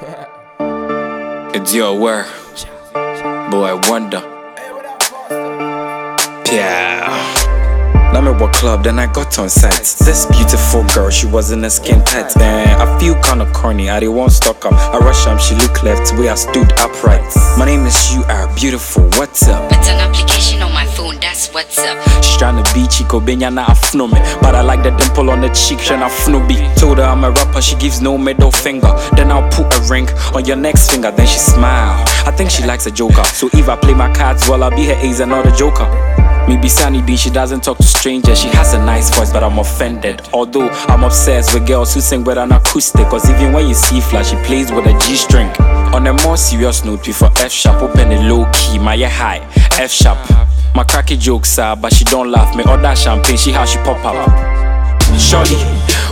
It's your word, boy. Wonder. Yeah. Me what club, then I got on site. This beautiful girl, she was in a skin tight. And I feel kinda corny, I didn't want stock up. I rush up, she look left, where I stood upright. My name is You Are Beautiful, what's up? It's an application on my phone, that's what's up. She's trying to be Chico Benya na afno me But I like the dimple on the cheek, and afno be Told her I'm a rapper, she gives no middle finger Then I'll put a ring on your next finger, then she smile I think she likes a joker So if I play my cards well, I'll be her ace and not a joker me be Sunny D, she doesn't talk to strangers. She has a nice voice, but I'm offended. Although I'm obsessed with girls who sing with an acoustic. Cause even when you see flash, she plays with a G string. On a more serious note, we for F sharp, open it low key, my yeah high, F sharp. My cracky jokes are, but she don't laugh. Me order champagne, she how she pop up. Shorty,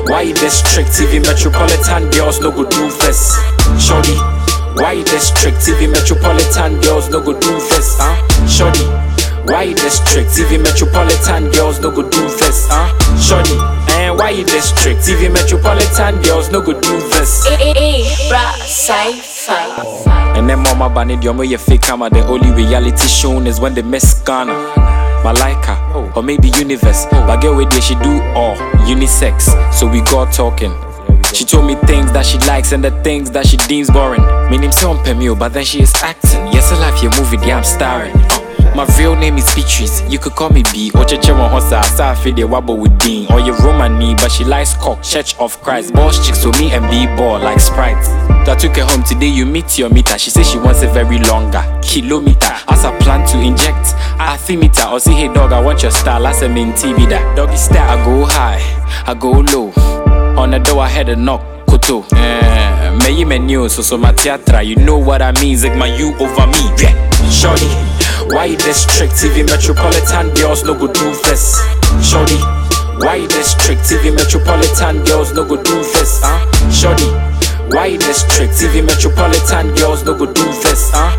why you this strict? TV Metropolitan girls no go do this. Shorty, why you this strict? TV Metropolitan girls no go do this. Huh? Shorty, why you this strict? TV Metropolitan girls no go do this. Huh? Shorty, and why you this strict? TV Metropolitan girls no go do this. Eh, eh, eh, Bra, Cypha. And then mama bani diomo ye fake camera. The only reality shown is when they miss Ghana. Malika, oh. or maybe universe. Oh. But girl with she do all unisex. So we got talking. She told me things that she likes and the things that she deems boring. Meaning some Pemio, oh, but then she is acting. Yes, a life your movie, yeah, I'm starring. My real name is Beatrice. You could call me B. Or Cheche Hosa, Safi de Wabo with Dean. Or your Romani, but she likes cock, Church of Christ. Boss chicks so me and B ball like Sprite. I took her home today, you meet your meter. She says she wants a very longer kilometer. As I plan to inject I a meter. Or see, hey dog, I want your style. I say, main TV that. Doggy style, I go high, I go low. On the door, I had a knock. Koto, eh, me you menu, so so my theatra, you know what I mean, Zig my you over me, yeah. Shorty, why this strict? TV Metropolitan girls no go do this. Shorty, why this strict? TV Metropolitan girls no go do this, huh? Shorty, why this strict? TV Metropolitan girls no go do this, huh?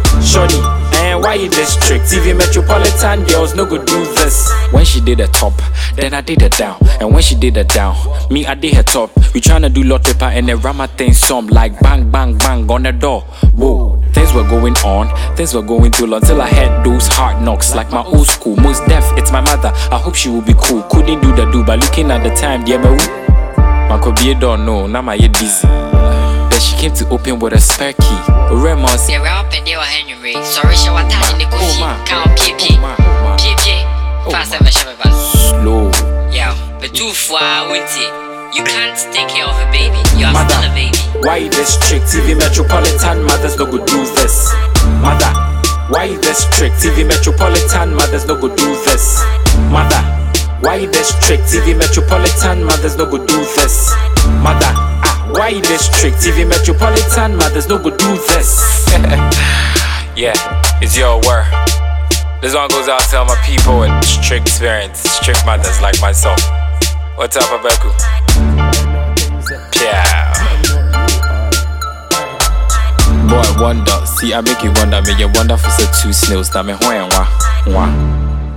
And why this strict? TV Metropolitan girls no go do this. When she did the top, then I did the down, and when she did the down, me I did her top. We tryna do lot paper and then ram thing some like bang bang bang on the door. Whoa. Things were going on, things were going through until I had those hard knocks like my old school. Most deaf, it's my mother. I hope she will be cool. Couldn't do the do, but looking at the time, yeah, but Man could be a don't know, now my head busy. Then she came to open with a spare key. Say, rap and you are Henry. Sorry, show what time in the oh, ma. Count PP. PP. Fast measure back. slow. Yo, but too far, won't? You can't take care of a baby. You are Mother. still a baby. Why this trick? TV Metropolitan mothers no go do this. Mother, why this trick? TV Metropolitan mothers no go do this. Mother, why this trick? TV Metropolitan mothers no go do this. Mother, ah, why this trick? TV Metropolitan mothers no go do this. yeah, it's your word. This one goes out to all my people with strict experience, strict mothers like myself. What's up, Abeku? Wonder. See, I make you wonder. Make you wonder for say two snails. Now me, who and wa, wa.